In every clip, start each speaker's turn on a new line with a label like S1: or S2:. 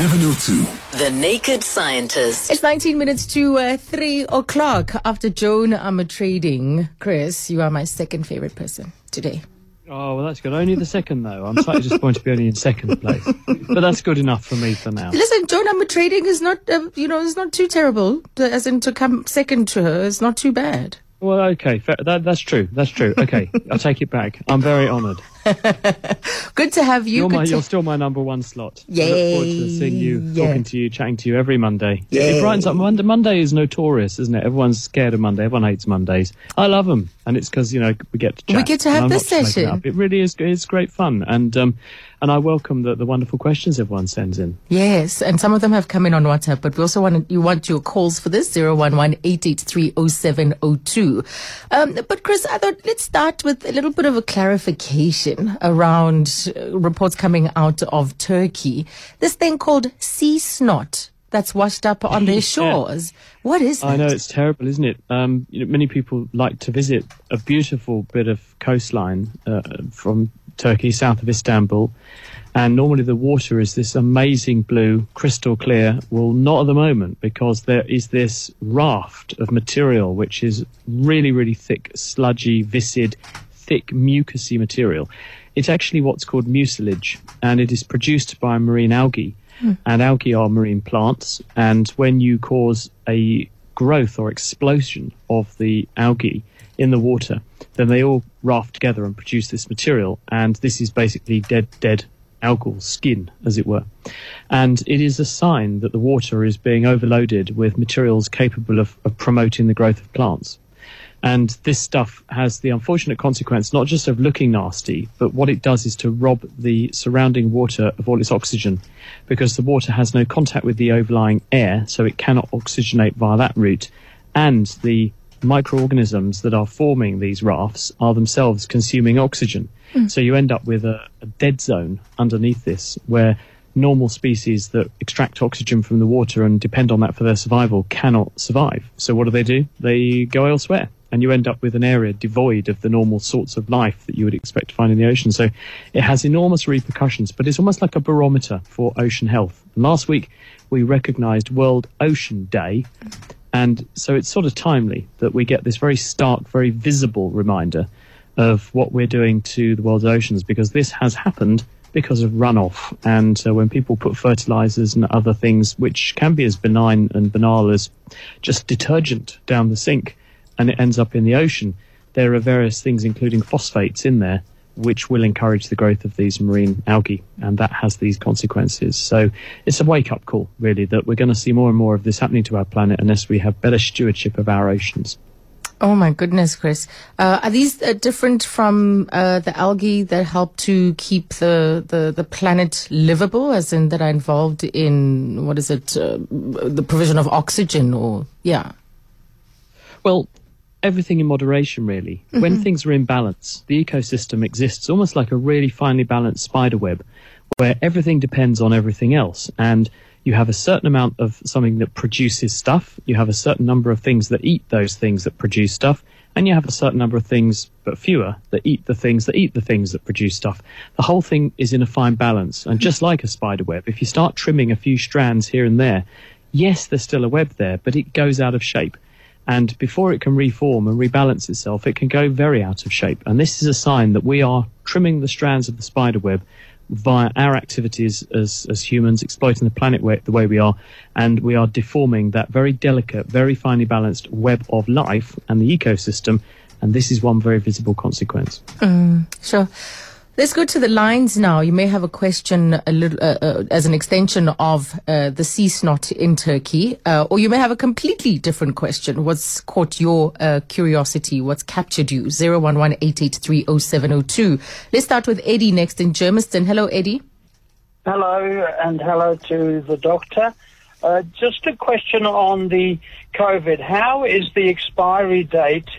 S1: 702.
S2: The Naked Scientist.
S3: It's 19 minutes to uh, 3 o'clock after Joan I'm a trading. Chris, you are my second favorite person today.
S4: Oh, well, that's good. Only the second, though. I'm slightly disappointed to be only in second place. But that's good enough for me for now.
S3: Listen, Joan I'm a trading is not, uh, you know, it's not too terrible. As in to come second to her is not too bad.
S4: Well, okay. Fair, that, that's true. That's true. Okay. I'll take it back. I'm very honoured.
S3: Good to have you.
S4: You're, my,
S3: to-
S4: you're still my number one slot. I look
S3: Yay.
S4: forward to seeing you,
S3: Yeah.
S4: talking to you, chatting to you every Monday. It-
S3: Yay.
S4: It brightens up. Monday, Monday is notorious, isn't it? Everyone's scared of Monday. Everyone hates Mondays. I love them. And it's because, you know, we get to chat.
S3: We get to have this session.
S4: It really is it's great fun. And um, and I welcome the, the wonderful questions everyone sends in.
S3: Yes, and some of them have come in on WhatsApp, but we also want you want your calls for this 011-883-0702. Um, but Chris, I thought let's start with a little bit of a clarification around uh, reports coming out of Turkey. This thing called sea snot that's washed up on their shores. What is that?
S4: I know it's terrible, isn't it? Um, you know, many people like to visit a beautiful bit of coastline uh, from Turkey, south of Istanbul, and normally the water is this amazing blue, crystal clear. Well, not at the moment because there is this raft of material which is really, really thick, sludgy, viscid, thick, mucousy material. It's actually what's called mucilage, and it is produced by marine algae. Hmm. And algae are marine plants, and when you cause a growth or explosion of the algae in the water, then they all raft together and produce this material. And this is basically dead, dead algal skin, as it were. And it is a sign that the water is being overloaded with materials capable of, of promoting the growth of plants. And this stuff has the unfortunate consequence not just of looking nasty, but what it does is to rob the surrounding water of all its oxygen because the water has no contact with the overlying air, so it cannot oxygenate via that route. And the microorganisms that are forming these rafts are themselves consuming oxygen. Hmm. So you end up with a, a dead zone underneath this where normal species that extract oxygen from the water and depend on that for their survival cannot survive. So what do they do? They go elsewhere. And you end up with an area devoid of the normal sorts of life that you would expect to find in the ocean. So it has enormous repercussions, but it's almost like a barometer for ocean health. And last week, we recognized World Ocean Day. And so it's sort of timely that we get this very stark, very visible reminder of what we're doing to the world's oceans because this has happened because of runoff. And uh, when people put fertilizers and other things, which can be as benign and banal as just detergent down the sink, and it ends up in the ocean, there are various things, including phosphates, in there. Which will encourage the growth of these marine algae, and that has these consequences. So it's a wake up call, really, that we're going to see more and more of this happening to our planet unless we have better stewardship of our oceans.
S3: Oh my goodness, Chris. Uh, are these uh, different from uh, the algae that help to keep the, the, the planet livable, as in that are involved in, what is it, uh, the provision of oxygen or, yeah.
S4: Well, everything in moderation, really. When mm-hmm. things are in balance, the ecosystem exists almost like a really finely balanced spider web where everything depends on everything else. And you have a certain amount of something that produces stuff, you have a certain number of things that eat those things that produce stuff, and you have a certain number of things, but fewer, that eat the things that eat the things that produce stuff. The whole thing is in a fine balance. And mm-hmm. just like a spider web, if you start trimming a few strands here and there, yes, there's still a web there, but it goes out of shape. And before it can reform and rebalance itself, it can go very out of shape. And this is a sign that we are trimming the strands of the spider web via our activities as, as humans, exploiting the planet way, the way we are, and we are deforming that very delicate, very finely balanced web of life and the ecosystem. And this is one very visible consequence.
S3: Mm, sure. Let's go to the lines now. You may have a question a little, uh, uh, as an extension of uh, the sea snot in Turkey, uh, or you may have a completely different question. What's caught your uh, curiosity? What's captured you? Zero one one eight eight three zero seven zero two. Let's start with Eddie next in Germiston. Hello, Eddie.
S5: Hello, and hello to the doctor. Uh, just a question on the COVID. How is the expiry date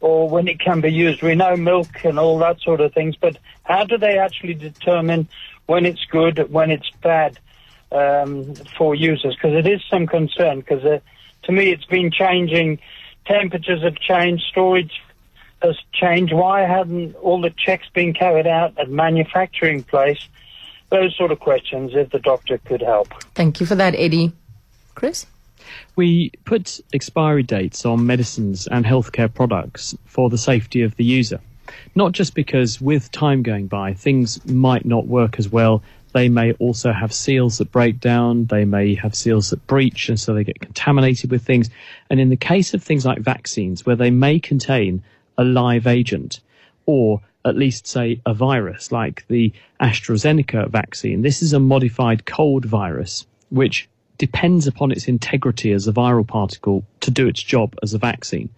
S5: or when it can be used? We know milk and all that sort of things, but how do they actually determine when it's good, when it's bad um, for users? Because it is some concern, because uh, to me it's been changing. Temperatures have changed, storage has changed. Why haven't all the checks been carried out at manufacturing place those sort of questions, if the doctor could help.
S3: Thank you for that, Eddie. Chris?
S4: We put expiry dates on medicines and healthcare products for the safety of the user. Not just because with time going by, things might not work as well. They may also have seals that break down. They may have seals that breach, and so they get contaminated with things. And in the case of things like vaccines, where they may contain a live agent, or at least say a virus like the AstraZeneca vaccine, this is a modified cold virus, which depends upon its integrity as a viral particle to do its job as a vaccine.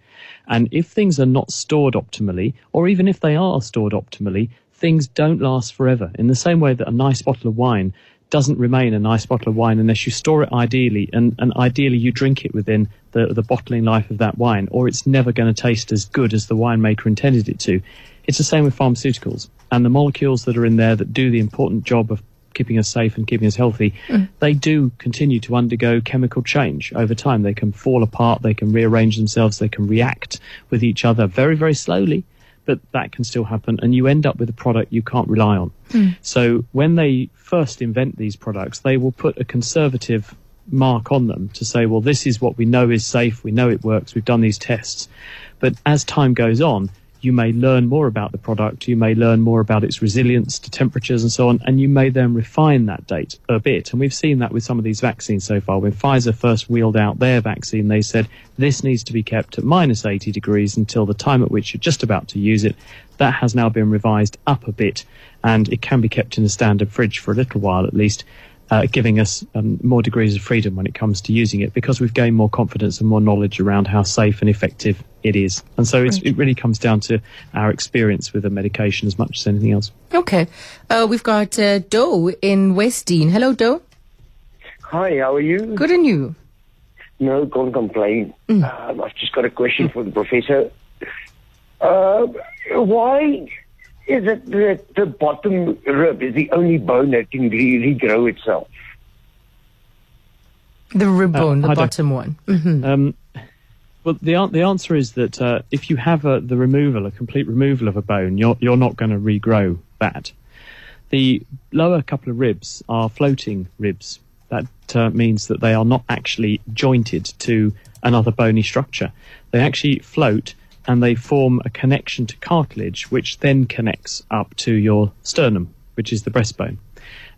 S4: And if things are not stored optimally, or even if they are stored optimally, things don't last forever. In the same way that a nice bottle of wine doesn't remain a nice bottle of wine unless you store it ideally, and, and ideally you drink it within the, the bottling life of that wine, or it's never going to taste as good as the winemaker intended it to. It's the same with pharmaceuticals. And the molecules that are in there that do the important job of keeping us safe and keeping us healthy, mm. they do continue to undergo chemical change over time. They can fall apart, they can rearrange themselves, they can react with each other very, very slowly, but that can still happen. And you end up with a product you can't rely on. Mm. So when they first invent these products, they will put a conservative mark on them to say, well, this is what we know is safe, we know it works, we've done these tests. But as time goes on, you may learn more about the product, you may learn more about its resilience to temperatures and so on, and you may then refine that date a bit. And we've seen that with some of these vaccines so far. When Pfizer first wheeled out their vaccine, they said this needs to be kept at minus 80 degrees until the time at which you're just about to use it. That has now been revised up a bit, and it can be kept in a standard fridge for a little while at least uh, giving us um, more degrees of freedom when it comes to using it because we've gained more confidence and more knowledge around how safe and effective it is. And so right. it really comes down to our experience with the medication as much as anything else.
S3: Okay. Uh, we've got uh, Doe in Westdene. Hello, Doe.
S1: Hi, how are you?
S3: Good, and you?
S1: No, can't complain. Mm. Um, I've just got a question for the professor. Uh, why is it that the bottom rib is the only bone that can re- regrow itself?
S3: The rib uh, bone, uh, the bottom one. Mm-hmm. Um,
S4: well, the the answer is that uh, if you have a, the removal, a complete removal of a bone, you're you're not going to regrow that. The lower couple of ribs are floating ribs. That uh, means that they are not actually jointed to another bony structure. They actually float and they form a connection to cartilage, which then connects up to your sternum, which is the breastbone.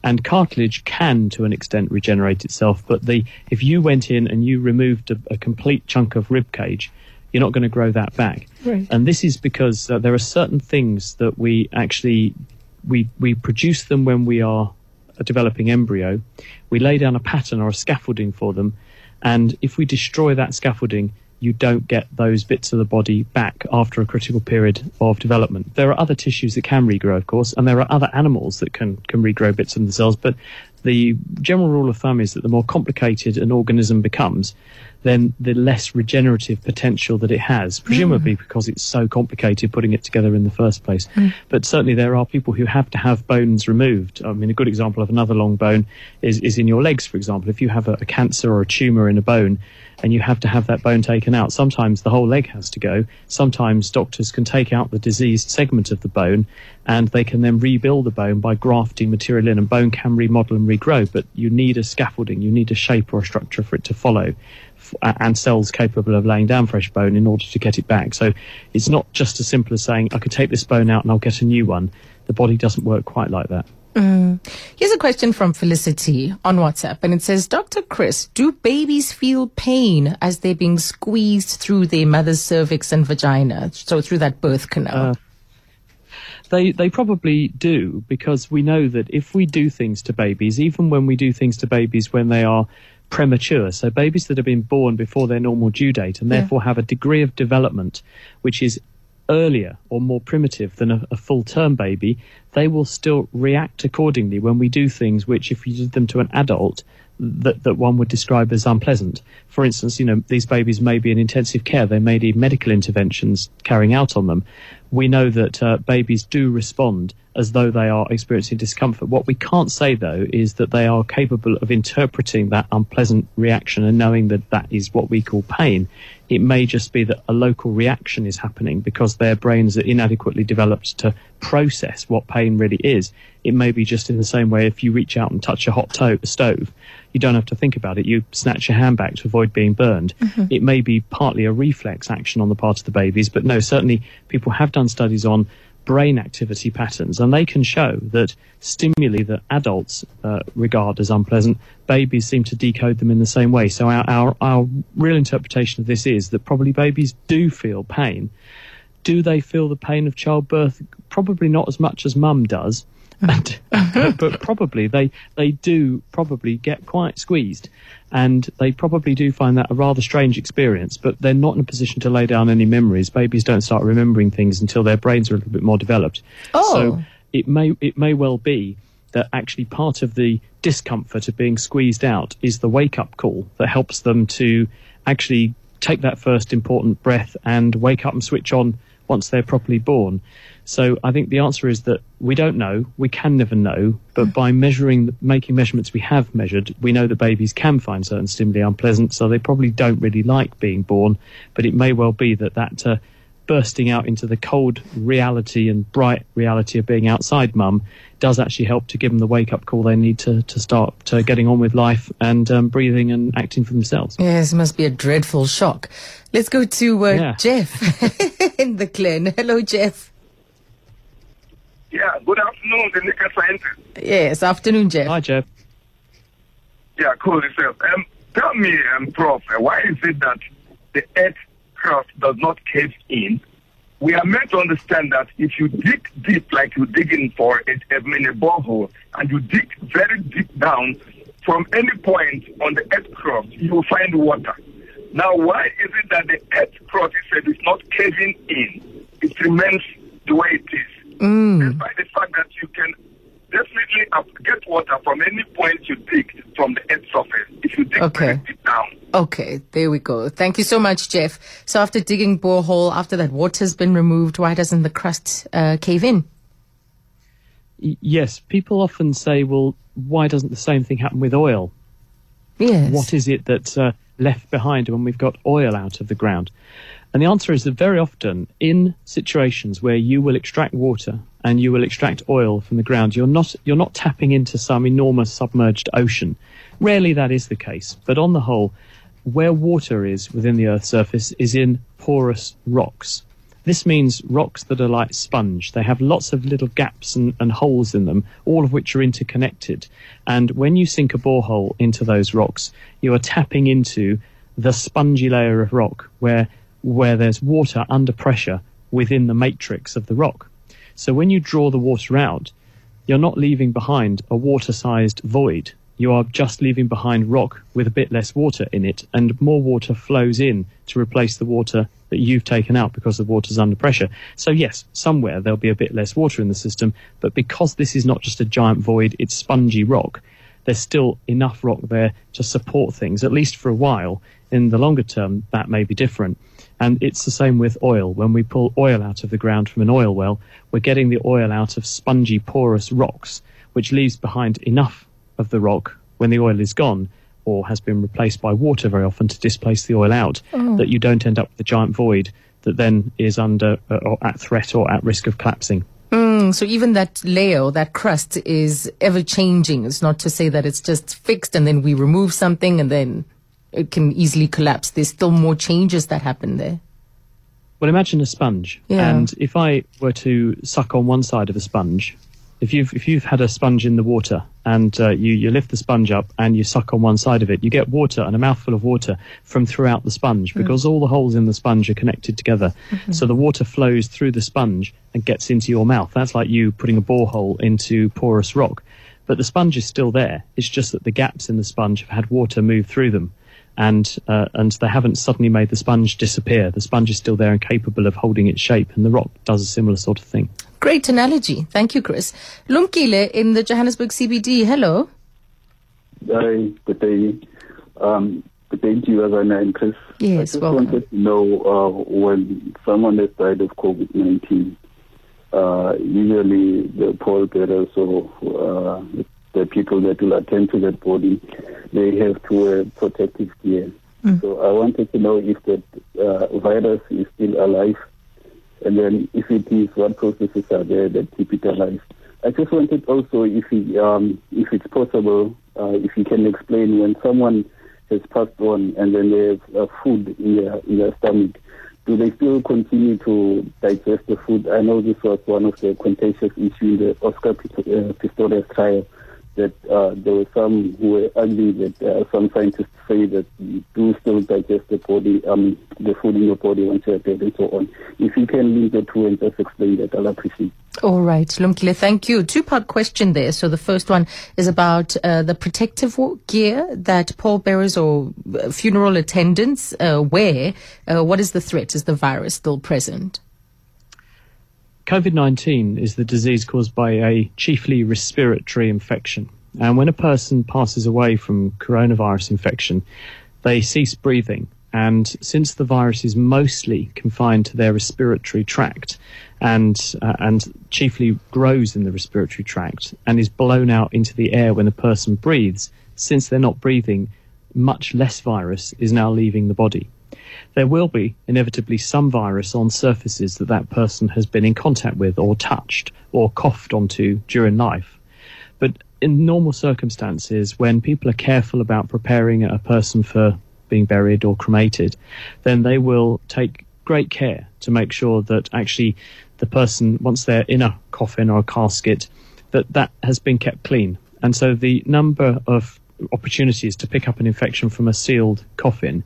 S4: And cartilage can, to an extent, regenerate itself, but the if you went in and you removed a, a complete chunk of rib cage, you're not going to grow that back. Right. And this is because uh, there are certain things that we actually we we produce them when we are a developing embryo. We lay down a pattern or a scaffolding for them, and if we destroy that scaffolding, you don't get those bits of the body back after a critical period of development. There are other tissues that can regrow, of course, and there are other animals that can, can regrow bits of themselves, but the general rule of thumb is that the more complicated an organism becomes, then the less regenerative potential that it has, presumably mm. because it's so complicated putting it together in the first place. Mm. But certainly there are people who have to have bones removed. I mean, a good example of another long bone is, is in your legs, for example. If you have a, a cancer or a tumor in a bone, and you have to have that bone taken out. Sometimes the whole leg has to go. Sometimes doctors can take out the diseased segment of the bone and they can then rebuild the bone by grafting material in and bone can remodel and regrow. But you need a scaffolding, you need a shape or a structure for it to follow and cells capable of laying down fresh bone in order to get it back. So it's not just as simple as saying, I could take this bone out and I'll get a new one. The body doesn't work quite like that.
S3: Mm. Here's a question from Felicity on WhatsApp, and it says, Dr. Chris, do babies feel pain as they're being squeezed through their mother's cervix and vagina, so through that birth canal? Uh,
S4: they they probably do because we know that if we do things to babies, even when we do things to babies when they are premature, so babies that have been born before their normal due date and therefore yeah. have a degree of development which is earlier or more primitive than a, a full term baby, they will still react accordingly when we do things which, if you did them to an adult, that, that one would describe as unpleasant. For instance, you know, these babies may be in intensive care. They may need medical interventions carrying out on them. We know that uh, babies do respond as though they are experiencing discomfort. What we can't say, though, is that they are capable of interpreting that unpleasant reaction and knowing that that is what we call pain. It may just be that a local reaction is happening because their brains are inadequately developed to process what pain really is. It may be just in the same way if you reach out and touch a hot to- stove, you don't have to think about it. You snatch your hand back to avoid being burned. It may be partly a reflex action on the part of the babies, but no, certainly people have done studies on brain activity patterns, and they can show that stimuli that adults uh, regard as unpleasant, babies seem to decode them in the same way. So our, our, our real interpretation of this is that probably babies do feel pain. Do they feel the pain of childbirth? Probably not as much as mum does. And, but probably they they do probably get quite squeezed, and they probably do find that a rather strange experience. But they're not in a position to lay down any memories. Babies don't start remembering things until their brains are a little bit more developed.
S3: Oh.
S4: So it may it may well be that actually part of the discomfort of being squeezed out is the wake up call that helps them to actually take that first important breath and wake up and switch on once they're properly born. So I think the answer is that we don't know, we can never know, but by measuring, making measurements we have measured, we know that babies can find certain stimuli unpleasant, so they probably don't really like being born, but it may well be that that uh, bursting out into the cold reality and bright reality of being outside mum does actually help to give them the wake up call they need to, to start uh, getting on with life and um, breathing and acting for themselves.
S3: Yes, must be a dreadful shock. Let's go to uh,
S4: Yeah.
S3: Jeff in the Glen. Hello, Jeff.
S6: Yeah, good afternoon, the Nika scientist.
S3: Yes, afternoon, Jeff.
S4: Hi, Jeff.
S6: Yeah, cool yourself. Um, tell me, um, Prof, uh, why is it that the earth crust does not cave in? We are meant to understand that if you dig deep, like you're digging for it, I mean, a borehole, and you dig very deep down, from any point on the earth crust, you will find water. Now, why is it that the earth crust itself is not caving in? It remains the way it is. Despite the fact that you can definitely get water from any point you dig from the earth surface. If you dig
S3: Okay.
S6: very deep down.
S3: Okay, there we go. Thank you so much, Jeff. So after digging borehole, after that water's been removed, why doesn't the crust uh, cave in?
S4: Yes, people often say, well, why doesn't the same thing happen with oil?
S3: Yes.
S4: What is it that uh, left behind when we've got oil out of the ground? And the answer is that very often, in situations where you will extract water and you will extract oil from the ground, you're not you're not tapping into some enormous submerged ocean. Rarely that is the case, but on the whole, where water is within the Earth's surface is in porous rocks. This means rocks that are like sponge. They have lots of little gaps and, and holes in them, all of which are interconnected. And when you sink a borehole into those rocks, you are tapping into the spongy layer of rock where where there's water under pressure within the matrix of the rock. So when you draw the water out, you're not leaving behind a water sized void. You are just leaving behind rock with a bit less water in it, and more water flows in to replace the water that you've taken out because the water's under pressure. So, yes, somewhere there'll be a bit less water in the system, but because this is not just a giant void, it's spongy rock, there's still enough rock there to support things, at least for a while. In the longer term, that may be different. And it's the same with oil. When we pull oil out of the ground from an oil well, we're getting the oil out of spongy, porous rocks, which leaves behind enough of the rock when the oil is gone or has been replaced by water very often to displace the oil out, that you don't end up with a giant void that then is under uh, or at threat or at risk of collapsing.
S3: Mm, so even that layer, that crust is ever changing. It's not to say that it's just fixed and then we remove something and then it can easily collapse. There's still more changes that happen there.
S4: Well, imagine a sponge,
S3: Yeah.
S4: and if I were to suck on one side of a sponge, if you've if you've had a sponge in the water and uh, you you lift the sponge up and you suck on one side of it, you get water and a mouthful of water from throughout the sponge because all the holes in the sponge are connected together. So the water flows through the sponge and gets into your mouth. That's like you putting a borehole into porous rock, but the sponge is still there. It's just that the gaps in the sponge have had water move through them and uh, and they haven't suddenly made the sponge disappear. The sponge is still there and capable of holding its shape, and the rock does a similar sort of thing.
S3: Great analogy. Thank you, Chris. Lumkile in the Johannesburg CBD. Hello.
S7: Hi, good day. Um, good day to you, Azania and Chris.
S3: Yes,
S7: I just
S3: welcome.
S7: wanted to know uh, when someone has died of COVID 19, uh, usually the pallbearers or uh, the people that will attend to that body, they have to wear protective gear.
S3: Mm.
S7: So I wanted to know if that uh, virus is still alive, and then if it is, what processes are there that keep it alive? I just wanted also if he, um, if it's possible, uh, if you can explain when someone has passed on and then they have uh, food in their in their stomach, do they still continue to digest the food? I know this was one of the contentious issues in the Oscar uh, Pistorius trial that uh, there were some who were arguing that uh, some scientists say that you do still digest the body, um, the food in your body once you're dead and so on. If you can link the two and just explain that, I'll appreciate
S3: all right, Lumkile, thank you. Two part question there. So the first one is about uh, the protective gear that pallbearers or uh, funeral attendants uh, wear. Uh, what is the threat? Is the virus still present?
S4: COVID 19 is the disease caused by a chiefly respiratory infection. And when a person passes away from coronavirus infection, they cease breathing. And since the virus is mostly confined to their respiratory tract and, uh, and chiefly grows in the respiratory tract and is blown out into the air when a person breathes, since they're not breathing, much less virus is now leaving the body there will be inevitably some virus on surfaces that that person has been in contact with or touched or coughed onto during life. But in normal circumstances, when people are careful about preparing a person for being buried or cremated, then they will take great care to make sure that actually the person, once they're in a coffin or a casket, that that has been kept clean. And so the number of opportunities to pick up an infection from a sealed coffin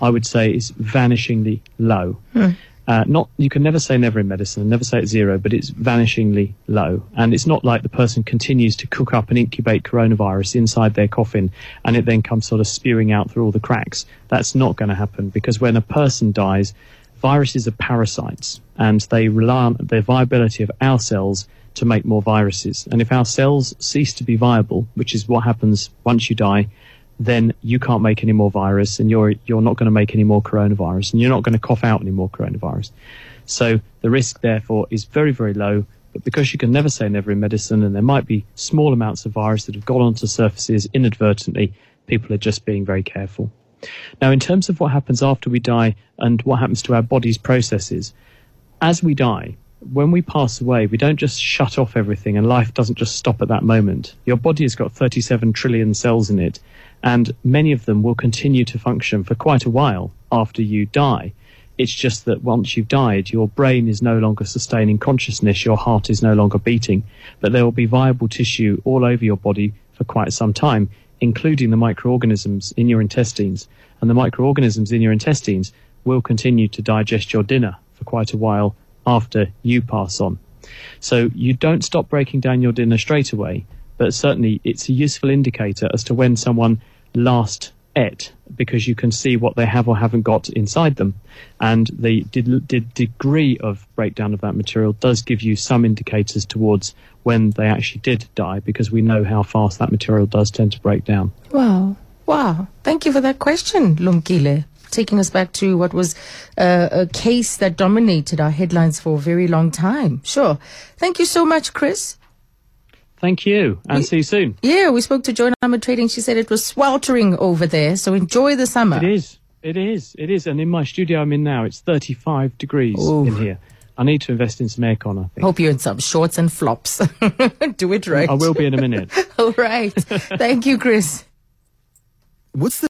S4: I would say is vanishingly low. Hmm. Uh, not you can never say never in medicine, never say it's zero, but it's vanishingly low. And it's not like the person continues to cook up and incubate coronavirus inside their coffin and it then comes sort of spewing out through all the cracks. That's not going to happen because when a person dies, viruses are parasites and they rely on the viability of our cells to make more viruses. And if our cells cease to be viable, which is what happens once you die, then you can't make any more virus and you're you're not going to make any more coronavirus and you're not going to cough out any more coronavirus. So the risk therefore is very very low. But because you can never say never in medicine, and there might be small amounts of virus that have got onto surfaces inadvertently, people are just being very careful. Now, in terms of what happens after we die and what happens to our body's processes, as we die, when we pass away, we don't just shut off everything and life doesn't just stop at that moment. Your body has got 37 trillion cells in it, and many of them will continue to function for quite a while after you die. It's just that once you've died, your brain is no longer sustaining consciousness, your heart is no longer beating, but there will be viable tissue all over your body for quite some time, including the microorganisms in your intestines. And the microorganisms in your intestines will continue to digest your dinner for quite a while after you pass on. So you don't stop breaking down your dinner straight away, but certainly it's a useful indicator as to when someone last ate because you can see what they have or haven't got inside them. And the, the degree of breakdown of that material does give you some indicators towards when they actually did die because we know how fast that material does tend to break down.
S3: Wow. Wow. Thank you for that question, Lumkile. Taking us back to what was uh, a case that dominated our headlines for a very long time. Sure. Thank you so much, Chris.
S4: Thank you, and we, see you soon.
S3: Yeah, we spoke to Joy Number Trading. She said it was sweltering over there, so enjoy the summer.
S4: It is. It is. It is. And in my studio I'm in now, it's 35 degrees Ooh. in here. I need to invest in some aircon, I think.
S3: Hope you're in some shorts and flops. Do it right.
S4: I will be in a minute.
S3: All right. Thank you, Chris. What's the